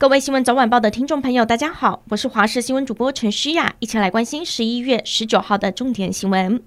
各位新闻早晚报的听众朋友，大家好，我是华视新闻主播陈诗雅，一起来关心十一月十九号的重点新闻。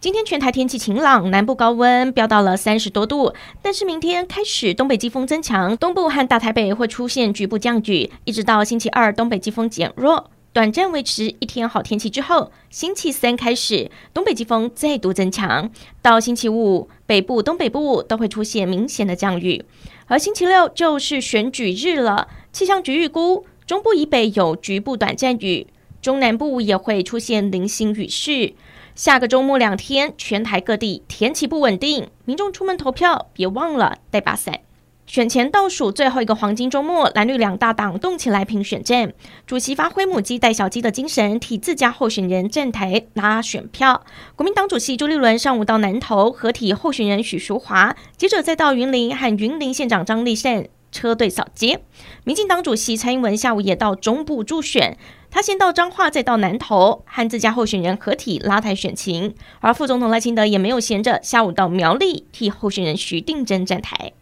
今天全台天气晴朗，南部高温飙到了三十多度，但是明天开始东北季风增强，东部和大台北会出现局部降雨，一直到星期二东北季风减弱，短暂维持一天好天气之后，星期三开始东北季风再度增强，到星期五北部、东北部都会出现明显的降雨，而星期六就是选举日了。气象局预估，中部以北有局部短暂雨，中南部也会出现零星雨势。下个周末两天，全台各地天气不稳定，民众出门投票别忘了带把伞。选前倒数最后一个黄金周末，蓝绿两大党动起来拼选战。主席发挥母鸡带小鸡的精神，替自家候选人站台拉选票。国民党主席朱立伦上午到南投合体候选人许淑华，接着再到云林和云林县长张丽善。车队扫街，民进党主席蔡英文下午也到中部助选，他先到彰化，再到南投，和自家候选人合体拉抬选情。而副总统赖清德也没有闲着，下午到苗栗替候选人徐定珍站台。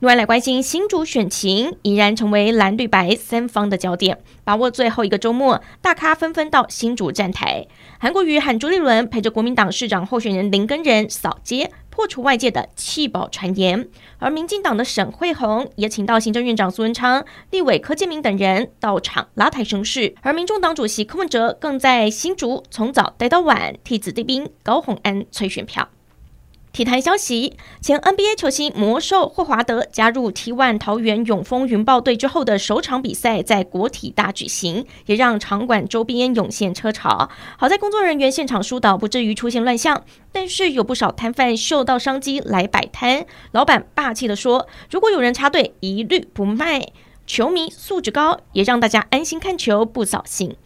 另外来关心新竹选情，依然成为蓝绿白三方的焦点。把握最后一个周末，大咖纷纷到新竹站台。韩国瑜喊朱立伦陪着国民党市长候选人林根仁扫街。破除外界的弃保传言，而民进党的沈慧红也请到行政院长苏文昌、立委柯建明等人到场拉抬声势，而民众党主席柯文哲更在新竹从早待到晚，替子弟兵高虹安催选票。体坛消息：前 NBA 球星魔兽霍华德加入 T1 桃园永丰云豹队之后的首场比赛在国体大举行，也让场馆周边涌现车潮。好在工作人员现场疏导，不至于出现乱象，但是有不少摊贩嗅到商机来摆摊。老板霸气地说：“如果有人插队，一律不卖。”球迷素质高，也让大家安心看球，不扫兴。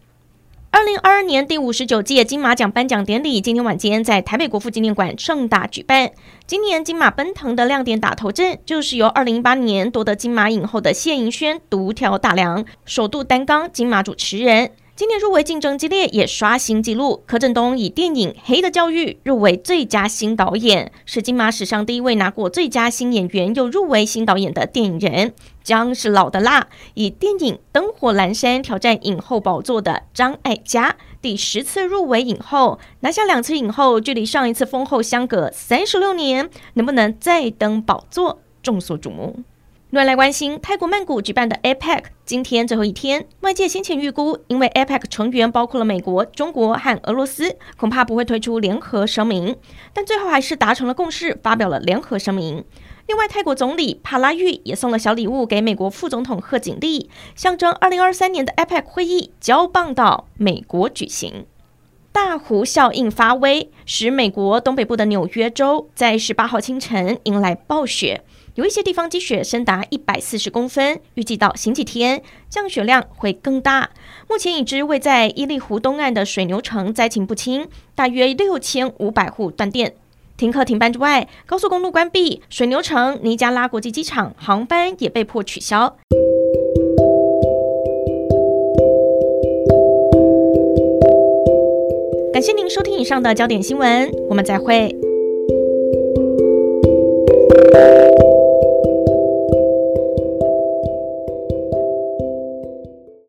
二零二二年第五十九届金马奖颁奖典礼今天晚间在台北国父纪念馆盛大举办。今年金马奔腾的亮点打头阵，就是由二零一八年夺得金马影后的谢盈萱独挑大梁，首度担纲金马主持人。今年入围竞争激烈，也刷新纪录。柯震东以电影《黑的教育》入围最佳新导演，是金马史上第一位拿过最佳新演员又入围新导演的电影人。姜是老的辣，以电影《灯火阑珊》挑战影后宝座的张艾嘉，第十次入围影后，拿下两次影后，距离上一次封后相隔三十六年，能不能再登宝座，众所瞩目。乱来关心泰国曼谷举办的 APEC，今天最后一天，外界先前预估，因为 APEC 成员包括了美国、中国和俄罗斯，恐怕不会推出联合声明，但最后还是达成了共识，发表了联合声明。另外，泰国总理帕拉育也送了小礼物给美国副总统贺锦丽，象征二零二三年的 APEC 会议交棒到美国举行。大湖效应发威，使美国东北部的纽约州在十八号清晨迎来暴雪。有一些地方积雪深达一百四十公分，预计到星期天降雪量会更大。目前已知位在伊利湖东岸的水牛城灾情不轻，大约六千五百户断电、停课停班之外，高速公路关闭，水牛城尼加拉国际机场航班也被迫取消。感谢您收听以上的焦点新闻，我们再会。